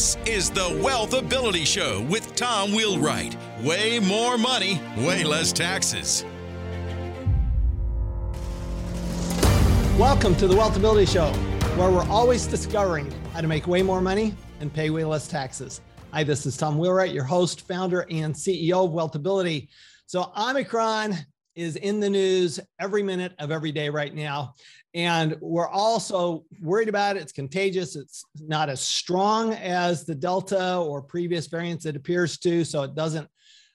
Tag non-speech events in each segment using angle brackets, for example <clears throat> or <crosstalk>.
This is the Wealth Ability Show with Tom Wheelwright. Way more money, way less taxes. Welcome to the Wealth Ability Show, where we're always discovering how to make way more money and pay way less taxes. Hi, this is Tom Wheelwright, your host, founder, and CEO of Wealth Ability. So, Omicron is in the news every minute of every day right now. And we're also worried about it. It's contagious. It's not as strong as the Delta or previous variants it appears to. So it doesn't,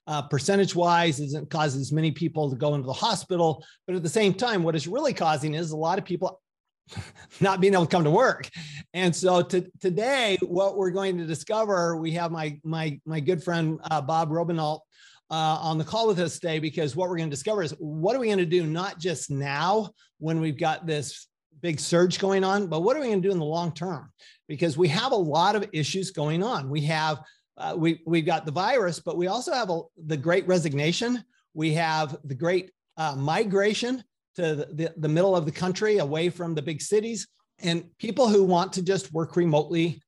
uh, percentage wise, doesn't cause as many people to go into the hospital. But at the same time, what it's really causing is a lot of people <laughs> not being able to come to work. And so to, today, what we're going to discover, we have my my my good friend uh, Bob Robenalt uh, on the call with us today because what we're going to discover is what are we going to do not just now when we've got this big surge going on, but what are we going to do in the long term? Because we have a lot of issues going on. We have uh, we we've got the virus, but we also have a, the Great Resignation. We have the Great uh, Migration to the, the, the middle of the country, away from the big cities, and people who want to just work remotely,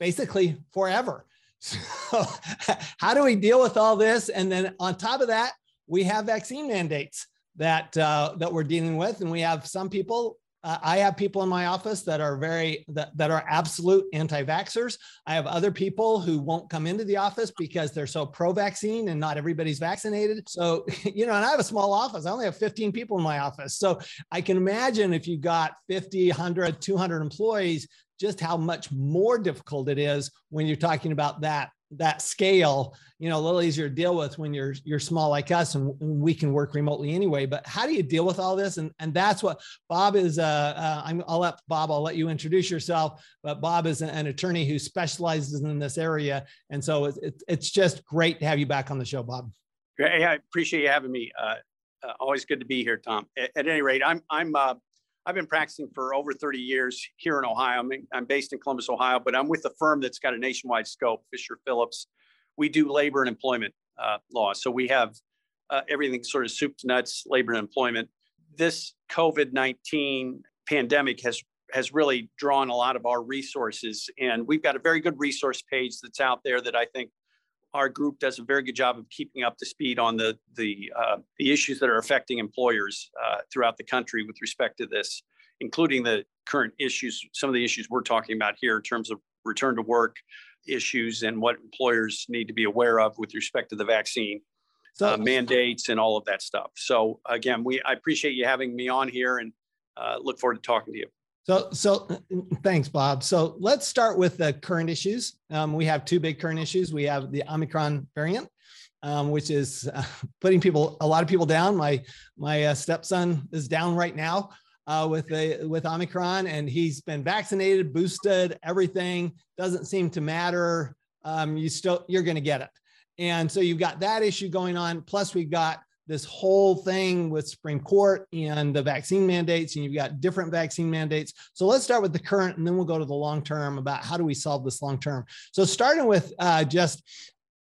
basically forever. So, <laughs> how do we deal with all this? And then on top of that, we have vaccine mandates that uh, that we're dealing with, and we have some people. Uh, I have people in my office that are very that, that are absolute anti-vaxxers. I have other people who won't come into the office because they're so pro-vaccine and not everybody's vaccinated. So, <laughs> you know, and I have a small office. I only have 15 people in my office. So I can imagine if you got 50, 100, 200 employees, just how much more difficult it is when you're talking about that that scale you know a little easier to deal with when you're you're small like us and we can work remotely anyway but how do you deal with all this and and that's what bob is uh, uh I'm, i'll let bob i'll let you introduce yourself but bob is an, an attorney who specializes in this area and so it's, it's just great to have you back on the show bob Hey, I appreciate you having me. Uh, uh, always good to be here, Tom. At, at any rate, I'm I'm uh, I've been practicing for over 30 years here in Ohio. I'm, in, I'm based in Columbus, Ohio, but I'm with a firm that's got a nationwide scope, Fisher Phillips. We do labor and employment uh, law. So we have uh, everything sort of soup to nuts, labor and employment. This COVID 19 pandemic has has really drawn a lot of our resources, and we've got a very good resource page that's out there that I think our group does a very good job of keeping up to speed on the the uh, the issues that are affecting employers uh, throughout the country with respect to this, including the current issues, some of the issues we're talking about here in terms of return to work issues and what employers need to be aware of with respect to the vaccine so, uh, mandates and all of that stuff. So again, we I appreciate you having me on here and uh, look forward to talking to you. So, so <clears throat> thanks, Bob. So let's start with the current issues. Um, we have two big current issues. We have the Omicron variant, um, which is uh, <laughs> putting people, a lot of people down. My my uh, stepson is down right now uh, with the with Omicron, and he's been vaccinated, boosted, everything. Doesn't seem to matter. Um, you still you're going to get it, and so you've got that issue going on. Plus, we've got this whole thing with Supreme Court and the vaccine mandates, and you've got different vaccine mandates. So let's start with the current, and then we'll go to the long term about how do we solve this long term. So starting with uh, just,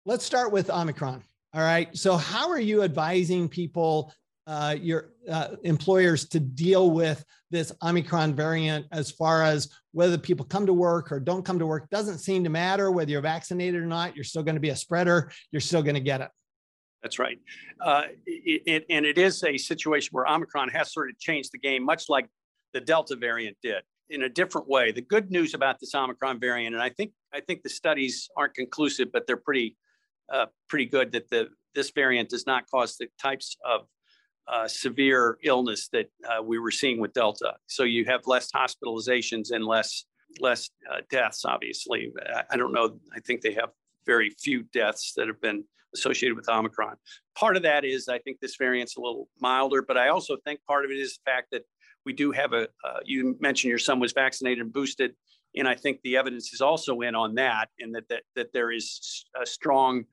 let's start with Omicron. All right. So how are you advising people, uh, your uh, employers, to deal with this Omicron variant as far as whether people come to work or don't come to work? Doesn't seem to matter whether you're vaccinated or not. You're still going to be a spreader. You're still going to get it. That's right. Uh, it, it, and it is a situation where Omicron has sort of changed the game, much like the Delta variant did in a different way. The good news about this Omicron variant, and I think I think the studies aren't conclusive, but they're pretty uh, pretty good that the this variant does not cause the types of uh, severe illness that uh, we were seeing with Delta. So you have less hospitalizations and less less uh, deaths. Obviously, I, I don't know. I think they have very few deaths that have been associated with Omicron. Part of that is I think this variant's a little milder, but I also think part of it is the fact that we do have a, uh, you mentioned your son was vaccinated and boosted. And I think the evidence is also in on that, and that that, that there is a strong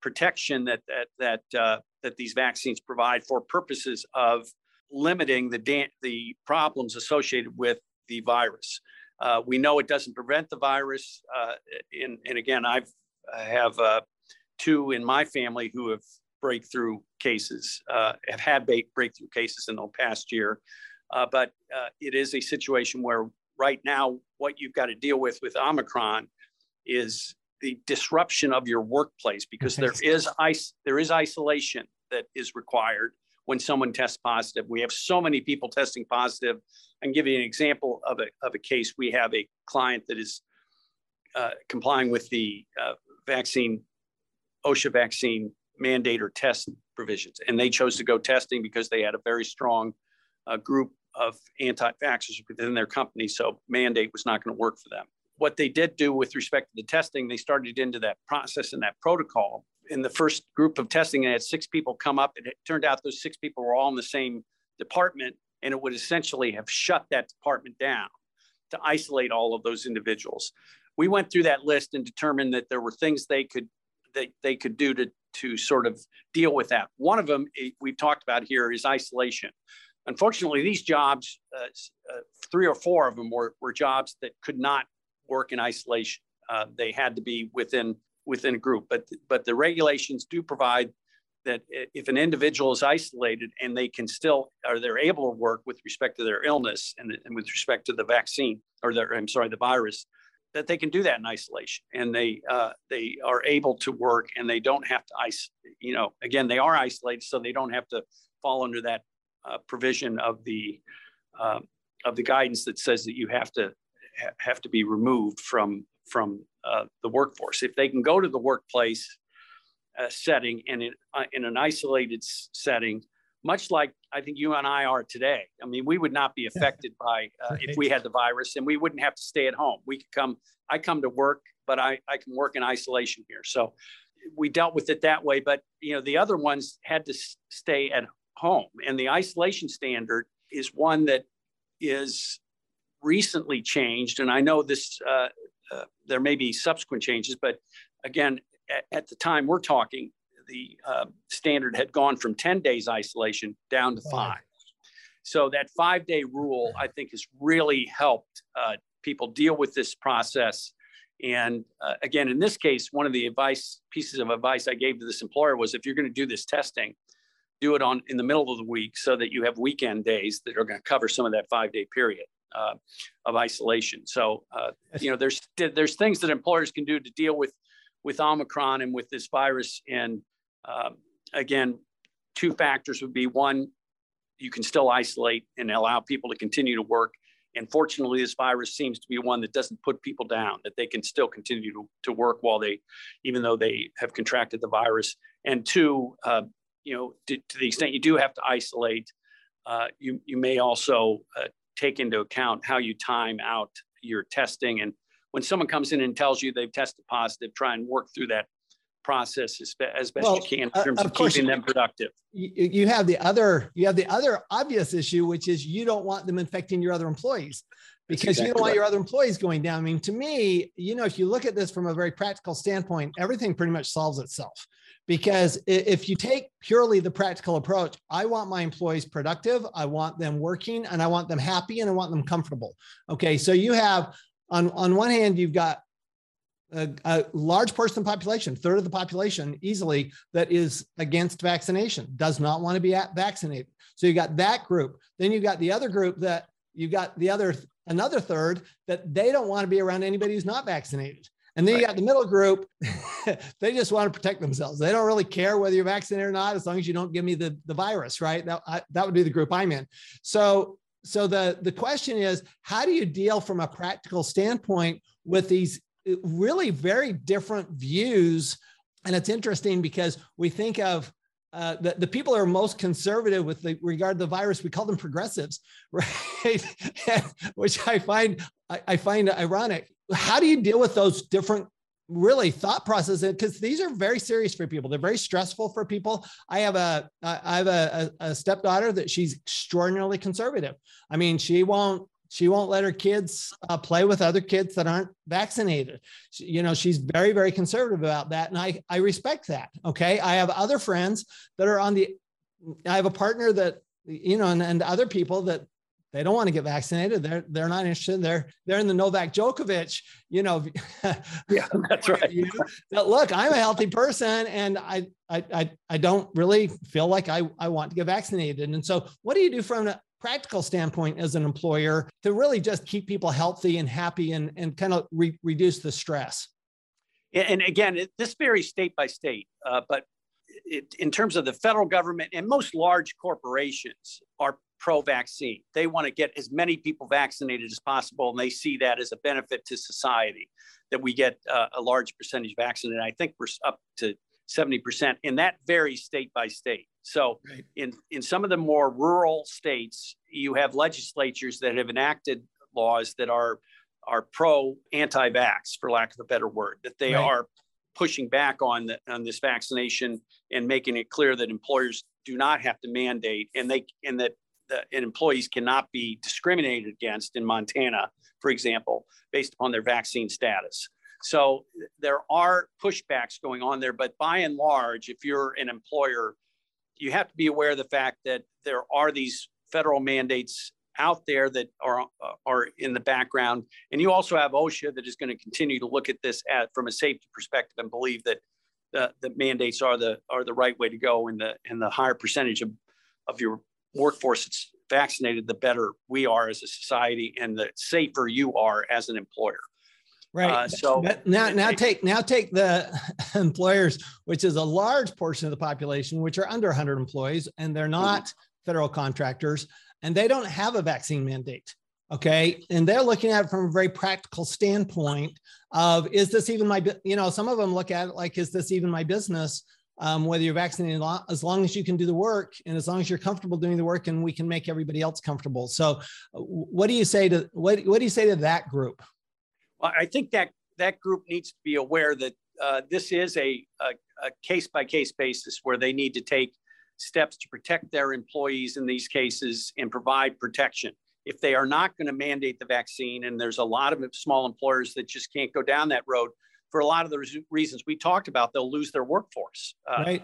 protection that that that uh, that these vaccines provide for purposes of limiting the da- the problems associated with the virus. Uh, we know it doesn't prevent the virus, uh, and, and again, I've I have uh, two in my family who have breakthrough cases, uh, have had breakthrough cases in the past year. Uh, but uh, it is a situation where right now, what you've got to deal with with Omicron is the disruption of your workplace because there is ice there is isolation that is required when someone tests positive. We have so many people testing positive. I can give you an example of a, of a case. We have a client that is uh, complying with the uh, vaccine, OSHA vaccine mandate or test provisions. And they chose to go testing because they had a very strong uh, group of anti-vaxxers within their company. So mandate was not going to work for them. What they did do with respect to the testing, they started into that process and that protocol. In the first group of testing, they had six people come up. And it turned out those six people were all in the same department, and it would essentially have shut that department down to isolate all of those individuals. We went through that list and determined that there were things they could they, they could do to to sort of deal with that. One of them eh, we've talked about here is isolation. Unfortunately, these jobs, uh, uh, three or four of them were, were jobs that could not work in isolation. Uh, they had to be within within a group, but but the regulations do provide that if an individual is isolated and they can still or they're able to work with respect to their illness and, and with respect to the vaccine or their I'm sorry the virus, that they can do that in isolation. And they uh, they are able to work and they don't have to ice you know again they are isolated so they don't have to fall under that uh, provision of the uh, of the guidance that says that you have to ha- have to be removed from from uh, the workforce. If they can go to the workplace uh, setting and in, uh, in an isolated setting much like I think you and I are today. I mean, we would not be affected by uh, <laughs> if we had the virus, and we wouldn't have to stay at home. We could come. I come to work, but I I can work in isolation here. So we dealt with it that way. But you know, the other ones had to stay at home, and the isolation standard is one that is recently changed. And I know this. Uh, uh, there may be subsequent changes, but again, at, at the time we're talking, the uh, standard had gone from 10 days isolation down to five. So that five day rule, I think, has really helped uh, people deal with this process. And uh, again, in this case, one of the advice pieces of advice I gave to this employer was if you're going to do this testing, do it on in the middle of the week so that you have weekend days that are going to cover some of that five day period uh, of isolation. So uh, you know, there's there's things that employers can do to deal with with Omicron and with this virus, and um, again, two factors would be one, you can still isolate and allow people to continue to work. And fortunately, this virus seems to be one that doesn't put people down, that they can still continue to, to work while they, even though they have contracted the virus. And two, uh, you know, to, to, the extent you do have to isolate, uh, you, you may also uh, take into account how you time out your testing. And when someone comes in and tells you they've tested positive, try and work through that process as, as best well, you can in uh, terms uh, of, of keeping them productive. You, you have the other you have the other obvious issue, which is you don't want them infecting your other employees because exactly you don't want right. your other employees going down. I mean, to me, you know, if you look at this from a very practical standpoint, everything pretty much solves itself. Because if you take purely the practical approach, I want my employees productive, I want them working, and I want them happy, and I want them comfortable. Okay, so you have on on one hand, you've got a, a, large portion of the population, third of the population easily, that is against vaccination, does not want to be vaccinated. So you got that group. Then you got the other group that you got the other another third that they don't want to be around anybody who's not vaccinated. And then right. you got the middle group, <laughs> they just want to protect themselves. They don't really care whether you're vaccinated or not, as long as you don't give me the, the virus, right? That, I, that would be the group I'm in. So, so the, the question is, how do you deal from a practical standpoint with these really very different views. And it's interesting because we think of uh, the, the people are most conservative with the, regard to the virus. We call them progressives, <laughs> right? Which I find I, I find ironic. How do you deal with those different really thought processes because these are very serious for people they're very stressful for people i have a i have a, a, a stepdaughter that she's extraordinarily conservative i mean she won't she won't let her kids uh, play with other kids that aren't vaccinated. She, you know, she's very, very conservative about that. And I, I respect that. Okay. I have other friends that are on the, I have a partner that, you know, and, and other people that they don't want to get vaccinated. They're they're not interested. They're they're in the Novak Djokovic, you know. <laughs> yeah, that's right. look, I'm a healthy person, and I, I I I don't really feel like I I want to get vaccinated. And so, what do you do from a practical standpoint as an employer to really just keep people healthy and happy and, and kind of re- reduce the stress? And again, it, this varies state by state, uh, but it, in terms of the federal government and most large corporations are pro-vaccine. They want to get as many people vaccinated as possible, and they see that as a benefit to society that we get uh, a large percentage vaccinated. I think we're up to 70%, and that varies state by state. So, right. in, in some of the more rural states, you have legislatures that have enacted laws that are are pro anti-vax, for lack of a better word, that they right. are pushing back on the, on this vaccination and making it clear that employers do not have to mandate and they and that the, and employees cannot be discriminated against in Montana, for example, based upon their vaccine status. So there are pushbacks going on there, but by and large, if you're an employer, you have to be aware of the fact that there are these federal mandates out there that are uh, are in the background, and you also have OSHA that is going to continue to look at this at, from a safety perspective and believe that the, the mandates are the are the right way to go, and the and the higher percentage of of your workforce that's vaccinated, the better we are as a society, and the safer you are as an employer. Right. Uh, so but now, now take now take the <laughs> employers, which is a large portion of the population, which are under 100 employees, and they're not mm-hmm. federal contractors, and they don't have a vaccine mandate. Okay, and they're looking at it from a very practical standpoint of is this even my you know some of them look at it like is this even my business um, whether you're vaccinated as long as you can do the work and as long as you're comfortable doing the work and we can make everybody else comfortable. So what do you say to what, what do you say to that group? Well, i think that that group needs to be aware that uh, this is a, a, a case by case basis where they need to take steps to protect their employees in these cases and provide protection. If they are not going to mandate the vaccine and there's a lot of small employers that just can't go down that road for a lot of the reasons we talked about, they'll lose their workforce. Uh, right.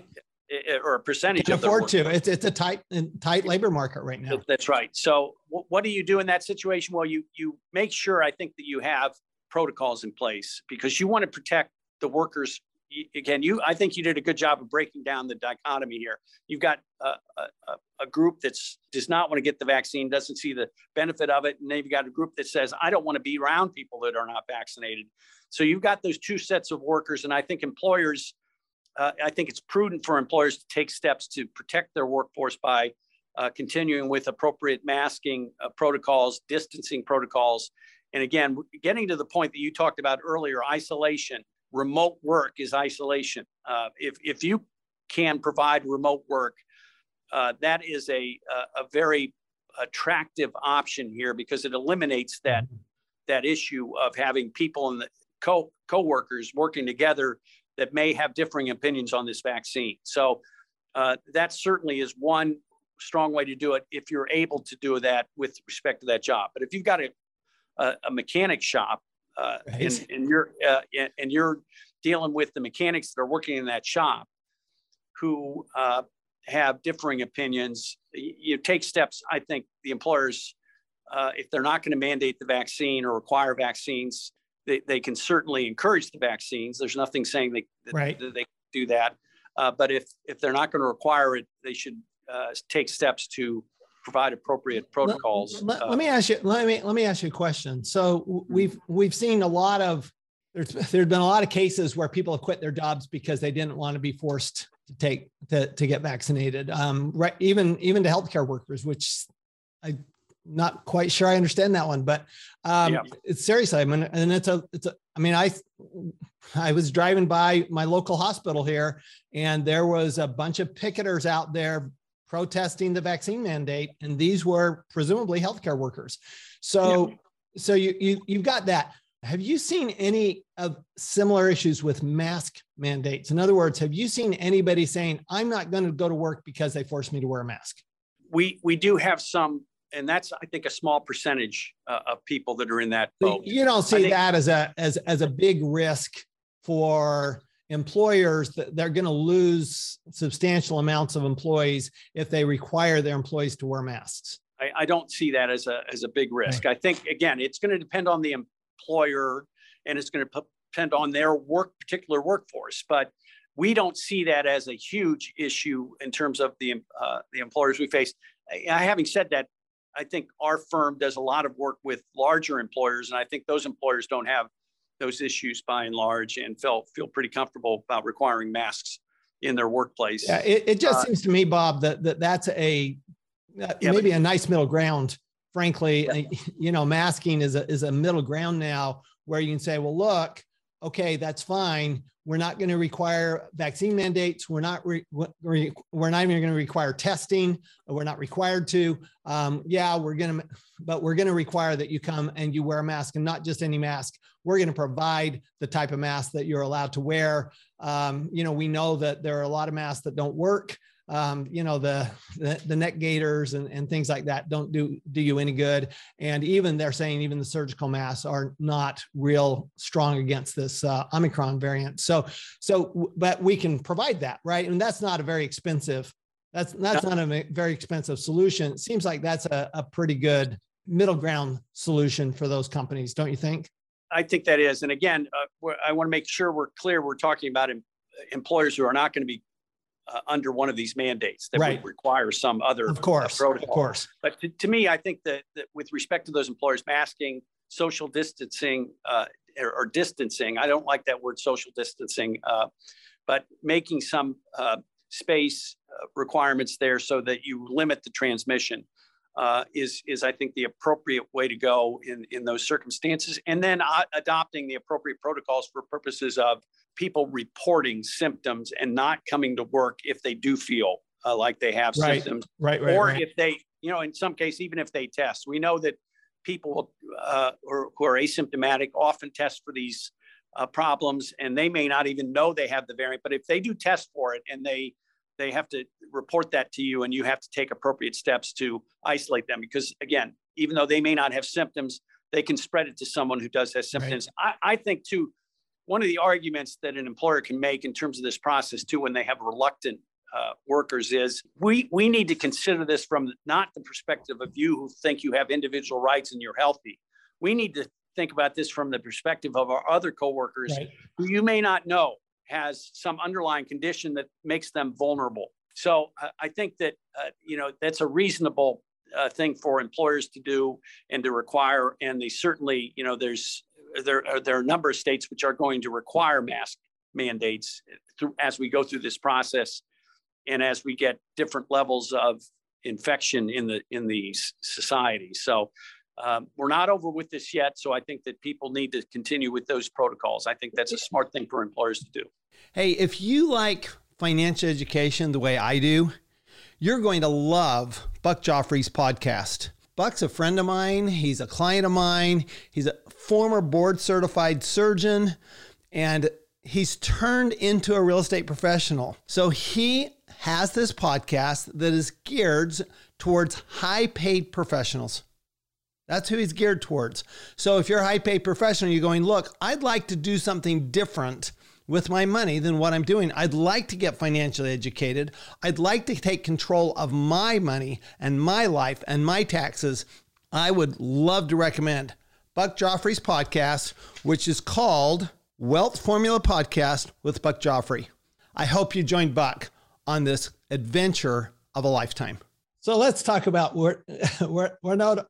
Or a percentage Can't afford to. It's, it's a tight tight labor market right now. That's right. So what do you do in that situation? Well, you you make sure I think that you have protocols in place because you want to protect the workers again, you I think you did a good job of breaking down the dichotomy here. You've got a, a, a, group that does not want to get the vaccine, doesn't see the benefit of it, and then you've got a group that says I don't want to be around people that are not vaccinated. So you've got those two sets of workers, and I think employers, uh, I think it's prudent for employers to take steps to protect their workforce by uh, continuing with appropriate masking uh, protocols, distancing protocols, and again, getting to the point that you talked about earlier, isolation. Remote work is isolation. Uh, if if you can provide remote work, uh, that is a, a, a very attractive option here because it eliminates that that issue of having people in the co co-workers working together that may have differing opinions on this vaccine. So uh, that certainly is one strong way to do it if you're able to do that with respect to that job. But if you've got a, a, a mechanic shop uh, right. and, and, you're uh, and you're dealing with the mechanics that are working in that shop who uh, have differing opinions, you, you, take steps. I think the employers, uh, if they're not going to mandate the vaccine or require vaccines, they, they can certainly encourage the vaccines. There's nothing saying they that, right. that they do that. Uh, but if if they're not going to require it, they should uh, take steps to provide appropriate protocols. Let, let, let, me ask you. Let me let me ask you a question. So we've we've seen a lot of there's there's been a lot of cases where people have quit their jobs because they didn't want to be forced to take to, to get vaccinated. Um, right, even even to healthcare workers, which I not quite sure I understand that one, but um, yeah. it's seriously. I mean, and it's a, it's a. I mean, I, I was driving by my local hospital here, and there was a bunch of picketers out there protesting the vaccine mandate, and these were presumably healthcare workers. So, yeah. so you you you've got that. Have you seen any of similar issues with mask mandates? In other words, have you seen anybody saying, "I'm not going to go to work because they forced me to wear a mask"? We we do have some and that's I think a small percentage uh, of people that are in that boat. You don't see think, that as a as as a big risk for employers that they're going to lose substantial amounts of employees if they require their employees to wear masks. I, I don't see that as a as a big risk. Right. I think again, it's going to depend on the employer and it's going to depend on their work particular workforce, but we don't see that as a huge issue in terms of the uh, the employers we face. having said that, I think our firm does a lot of work with larger employers, and I think those employers don't have those issues by and large and felt feel pretty comfortable about requiring masks in their workplace. Yeah, it, it just uh, seems to me, Bob, that, that that's a uh, yeah, maybe but, a nice middle ground. Frankly, yeah. <laughs> you know, masking is a is a middle ground now where you can say, well, look, okay, that's fine. We're not going to require vaccine mandates. We're not re- we're not even going to require testing. We're not required to. Um, yeah, we're going to, but we're going to require that you come and you wear a mask, and not just any mask. We're going to provide the type of mask that you're allowed to wear. Um, you know, we know that there are a lot of masks that don't work um, you know the, the, the neck gaiters and, and things like that don't do do you any good. And even they're saying even the surgical masks are not real strong against this uh, omicron variant. So so but we can provide that right? And that's not a very expensive that's that's not a very expensive solution. It seems like that's a, a pretty good middle ground solution for those companies don't you think? I think that is. And again uh, i want to make sure we're clear we're talking about em- employers who are not going to be uh, under one of these mandates that right. would require some other of course, uh, Of course. But to, to, me, I think that, that with respect to those employers, masking, social distancing, uh, or, or, distancing, I don't like that word social distancing, uh, but making some uh, space uh, requirements there so that you limit the transmission. is is I think the appropriate way to go in in those circumstances, and then adopting the appropriate protocols for purposes of people reporting symptoms and not coming to work if they do feel uh, like they have right. symptoms, right, right, or right. if they, you know, in some case, even if they test, we know that people uh, who are asymptomatic often test for these uh, problems, and they may not even know they have the variant. But if they do test for it, and they they have to report that to you, and you have to take appropriate steps to isolate them, because again, even though they may not have symptoms, they can spread it to someone who does have symptoms. Right. I, I think too one of the arguments that an employer can make in terms of this process too when they have reluctant uh, workers is we we need to consider this from not the perspective of you who think you have individual rights and you're healthy we need to think about this from the perspective of our other coworkers right. who you may not know has some underlying condition that makes them vulnerable so uh, i think that uh, you know that's a reasonable uh, thing for employers to do and to require and they certainly you know there's there are, there are a number of states which are going to require mask mandates through, as we go through this process and as we get different levels of infection in the in the society. So um, we're not over with this yet. So I think that people need to continue with those protocols. I think that's a smart thing for employers to do. Hey, if you like financial education the way I do, you're going to love Buck Joffrey's podcast. Buck's a friend of mine. He's a client of mine. He's a former board certified surgeon and he's turned into a real estate professional. So he has this podcast that is geared towards high paid professionals. That's who he's geared towards. So if you're a high paid professional, you're going, look, I'd like to do something different with my money than what I'm doing. I'd like to get financially educated. I'd like to take control of my money and my life and my taxes. I would love to recommend Buck Joffrey's podcast, which is called Wealth Formula Podcast with Buck Joffrey. I hope you join Buck on this adventure of a lifetime. So let's talk about we're <laughs> we're, we're not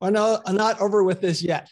we're not, not over with this yet.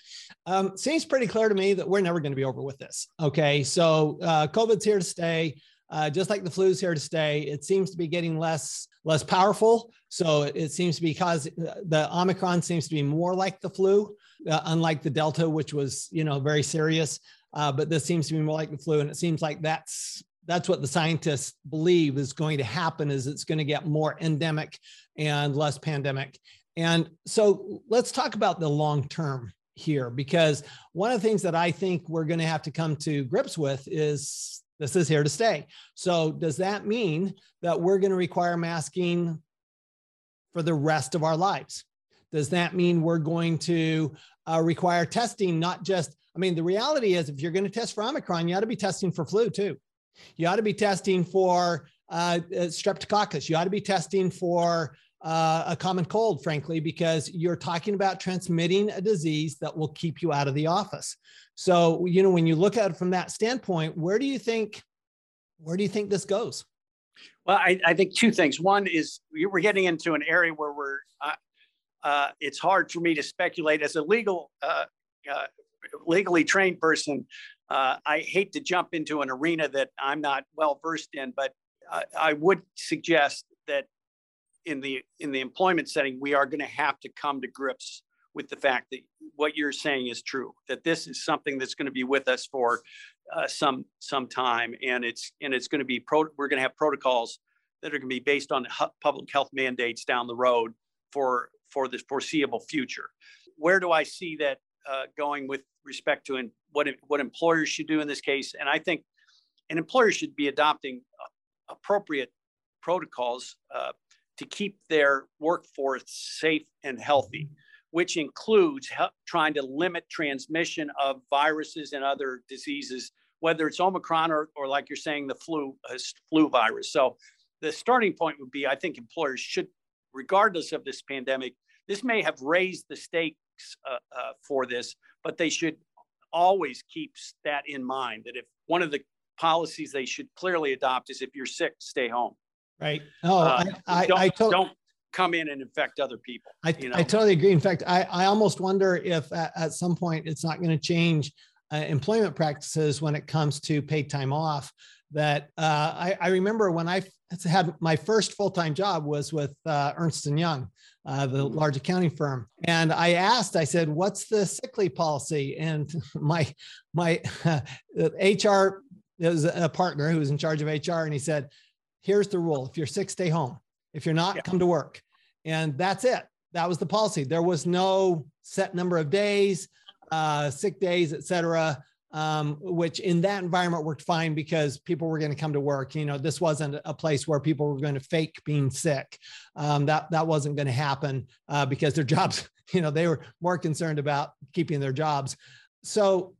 Um, seems pretty clear to me that we're never going to be over with this. Okay, so uh, COVID's here to stay. Uh, just like the flu's here to stay, it seems to be getting less less powerful. So it, it seems to be because the Omicron seems to be more like the flu, uh, unlike the Delta, which was you know very serious. Uh, but this seems to be more like the flu, and it seems like that's that's what the scientists believe is going to happen is it's going to get more endemic and less pandemic and so let's talk about the long term here because one of the things that i think we're going to have to come to grips with is this is here to stay. So does that mean that we're going to require masking for the rest of our lives? Does that mean we're going to uh, require testing not just i mean the reality is if you're going to test for omicron you ought to be testing for flu too. You ought to be testing for uh, uh, streptococcus. You ought to be testing for uh, a common cold, frankly, because you're talking about transmitting a disease that will keep you out of the office. So, you know, when you look at it from that standpoint, where do you think, where do you think this goes? Well, I, I think two things. One is we're getting into an area where we're, uh, uh, it's hard for me to speculate as a legal uh, uh, legally trained person, uh, I hate to jump into an arena that I'm not well versed in, but I, I would suggest that in the in the employment setting, we are going to have to come to grips with the fact that what you're saying is true. That this is something that's going to be with us for uh, some some time, and it's and it's going to be pro. We're going to have protocols that are going to be based on public health mandates down the road for for the foreseeable future. Where do I see that uh, going with respect to in, what what employers should do in this case? And I think an employer should be adopting uh, appropriate protocols uh, to keep their workforce safe and healthy, which includes trying to limit transmission of viruses and other diseases, whether it's Omicron or, or like you're saying, the flu uh, flu virus. So the starting point would be, I think employers should, regardless of this pandemic, this may have raised the stakes uh, uh, for this, but they should always keep that in mind that if one of the policies they should clearly adopt is if you're sick, stay home. Right. Oh, uh, I, I, don't, I to- don't come in and infect other people. I, you know? I totally agree. In fact, I, I almost wonder if at, at some point it's not going to change uh, employment practices when it comes to paid time off. That uh, I, I remember when I had my first full-time job was with uh, Ernst and Young, uh, the mm-hmm. large accounting firm, and I asked, I said, "What's the sick leave policy?" And <laughs> my my <laughs> HR was a partner who was in charge of HR, and he said, here's the rule. If you're sick, stay home. If you're not, yeah. come to work. And that's it. That was the policy. There was no set number of days, uh, sick days, et cetera, um, which in that environment worked fine because people were going to come to work. You know, this wasn't a place where people were going to fake being sick. Um, that, that wasn't going to happen uh, because their <laughs> jobs, you know, they were more concerned about keeping their jobs. So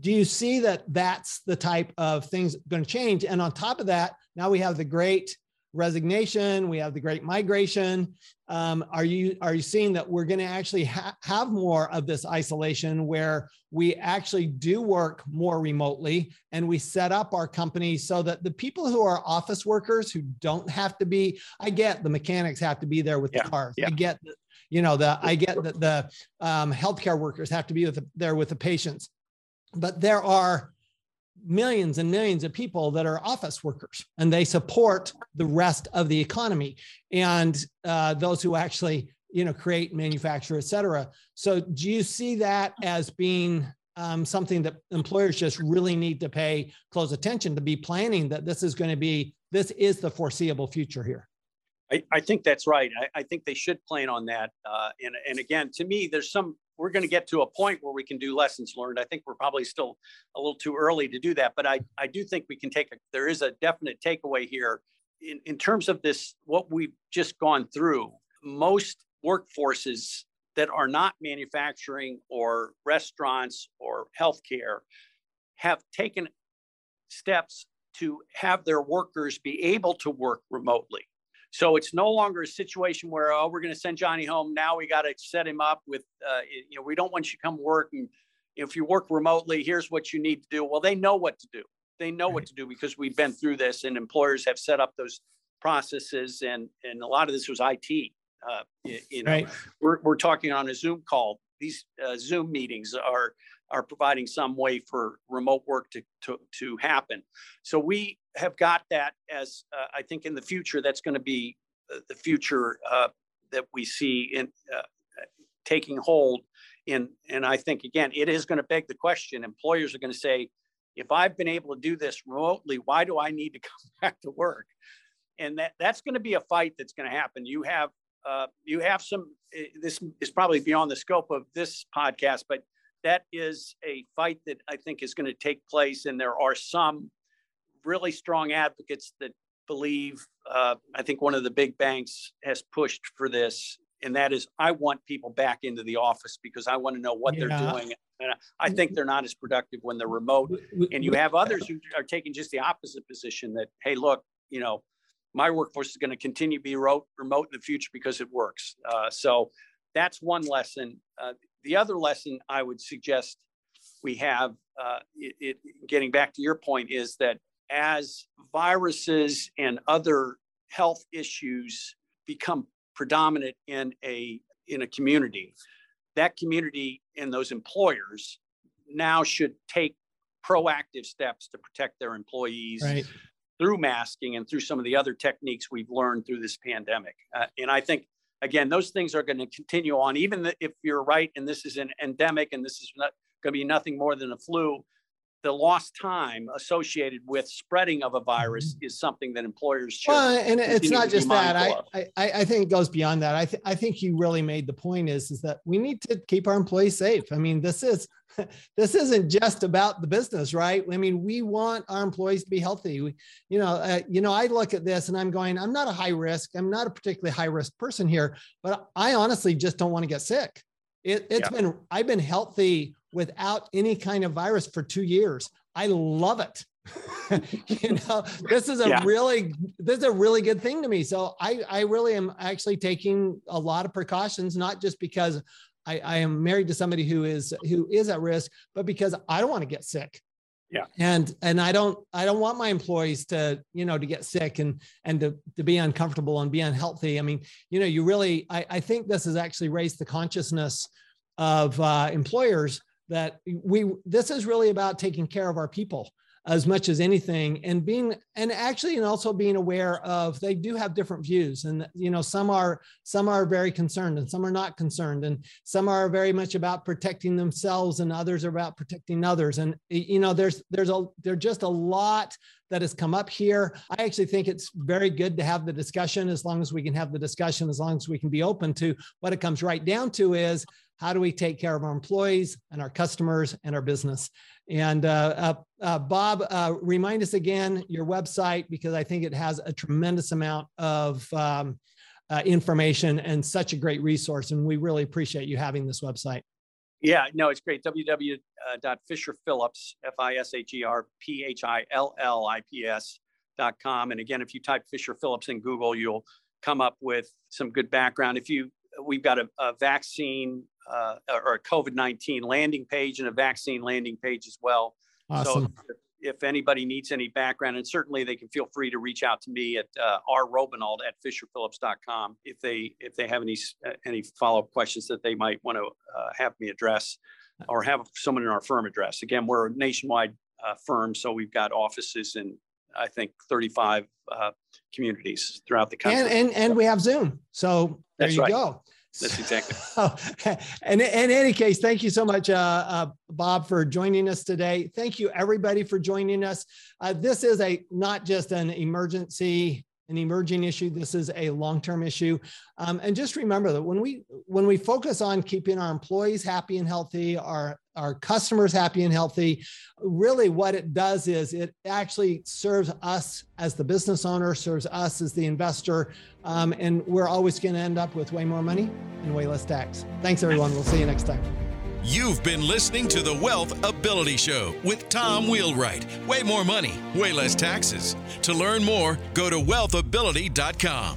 do you see that that's the type of things going to change? And on top of that, now we have the great resignation, we have the great migration. Um, are you are you seeing that we're going to actually ha- have more of this isolation where we actually do work more remotely and we set up our company so that the people who are office workers who don't have to be I get the mechanics have to be there with yeah, the cars. Yeah. I get the, you know the I get that the um, healthcare workers have to be with the, there with the patients, but there are millions and millions of people that are office workers and they support the rest of the economy and uh, those who actually you know create manufacture et cetera so do you see that as being um, something that employers just really need to pay close attention to be planning that this is going to be this is the foreseeable future here I, I think that's right. I, I, think they should plan on that. Uh, and, and again, to me, there's some we're going to get to a point where we can do lessons learned. I think we're probably still a little too early to do that, but I, I do think we can take a, there is a definite takeaway here in, in terms of this, what we've just gone through. Most workforces that are not manufacturing or restaurants or healthcare have taken steps to have their workers be able to work remotely. So it's no longer a situation where oh we're going to send Johnny home. Now we got to set him up with uh, you know we don't want you to come work and if you work remotely, here's what you need to do. Well, they know what to do. They know right. what to do because we've been through this and employers have set up those processes and and a lot of this was IT. Uh, you, you know, right. we're we're talking on a Zoom call. These uh, Zoom meetings are are providing some way for remote work to, to, to happen. So we have got that as uh, I think in the future, that's going to be uh, the future uh, that we see in uh, taking hold in. And I think, again, it is going to beg the question, employers are going to say, if I've been able to do this remotely, why do I need to <laughs> come back to work? And that, that's going to be a fight that's going to happen. You have uh, you have some. Eh, this is probably beyond the scope of this podcast, but that is a fight that I think is going to take place. And there are some really strong advocates that believe, uh, I think one of the big banks has pushed for this. And that is, I want people back into the office because I want to know what yeah. they're doing. And I think they're not as productive when they're remote. And you have others who are taking just the opposite position that, hey, look, you know, my workforce is going to continue to be remote, remote in the future because it works. Uh, so that's one lesson. Uh, the other lesson I would suggest we have, uh, it, it, getting back to your point, is that as viruses and other health issues become predominant in a in a community, that community and those employers now should take proactive steps to protect their employees right. through masking and through some of the other techniques we've learned through this pandemic. Uh, and I think, again, those things are going to continue on, even if you're right and this is an endemic and this is not going to be nothing more than a flu the lost time associated with spreading of a virus mm-hmm. is something that employers should. Well, and it's not just that. I, I, I think it goes beyond that. I th- I think you really made the point is is that we need to keep our employees safe. I mean, this is <laughs> this isn't just about the business, right? I mean, we want our employees to be healthy. We, you know, uh, you know, I look at this and I'm going, I'm not a high risk. I'm not a particularly high risk person here, but I honestly just don't want to get sick. It, has yeah. been I've been healthy without any kind of virus for two years. I love it. <laughs> you know, this is a yeah. really this is a really good thing to me. So I I really am actually taking a lot of precautions, not just because I, I am married to somebody who is who is at risk, but because I don't want to get sick. Yeah. And and I don't I don't want my employees to, you know, to get sick and and to, to be uncomfortable and be unhealthy. I mean, you know, you really I, I think this has actually raised the consciousness of uh, employers that we this is really about taking care of our people as much as anything and being and actually and also being aware of they do have different views and you know some are some are very concerned and some are not concerned and some are very much about protecting themselves and others are about protecting others. And you know there's there's a there's just a lot that has come up here i actually think it's very good to have the discussion as long as we can have the discussion as long as we can be open to what it comes right down to is how do we take care of our employees and our customers and our business? And uh, uh, uh, Bob, uh, remind us again your website because I think it has a tremendous amount of um, uh, information and such a great resource. And we really appreciate you having this website. Yeah, no, it's great. www.fisherphillips, F I S H E R P H I L L I P S dot com. And again, if you type Fisher Phillips in Google, you'll come up with some good background. If you, we've got a, a vaccine uh, or a COVID 19 landing page and a vaccine landing page as well. Awesome. So if anybody needs any background, and certainly they can feel free to reach out to me at uh, rrobenalt at fisherphillips.com if they if they have any uh, any follow up questions that they might want to uh, have me address or have someone in our firm address. Again, we're a nationwide uh, firm, so we've got offices in I think 35 uh, communities throughout the country. And, and and we have Zoom, so there That's you right. go. That's exactly. <laughs> and in any case, thank you so much, uh, uh, Bob, for joining us today. Thank you, everybody, for joining us. Uh, this is a not just an emergency an emerging issue. This is a long-term issue. Um, and just remember that when we when we focus on keeping our employees happy and healthy, our our customers happy and healthy, really what it does is it actually serves us as the business owner, serves us as the investor, um, and we're always going to end up with way more money and way less tax. Thanks, everyone. We'll see you next time. You've been listening to the Wealth Ability Show with Tom Wheelwright. Way more money, way less taxes. To learn more, go to wealthability.com.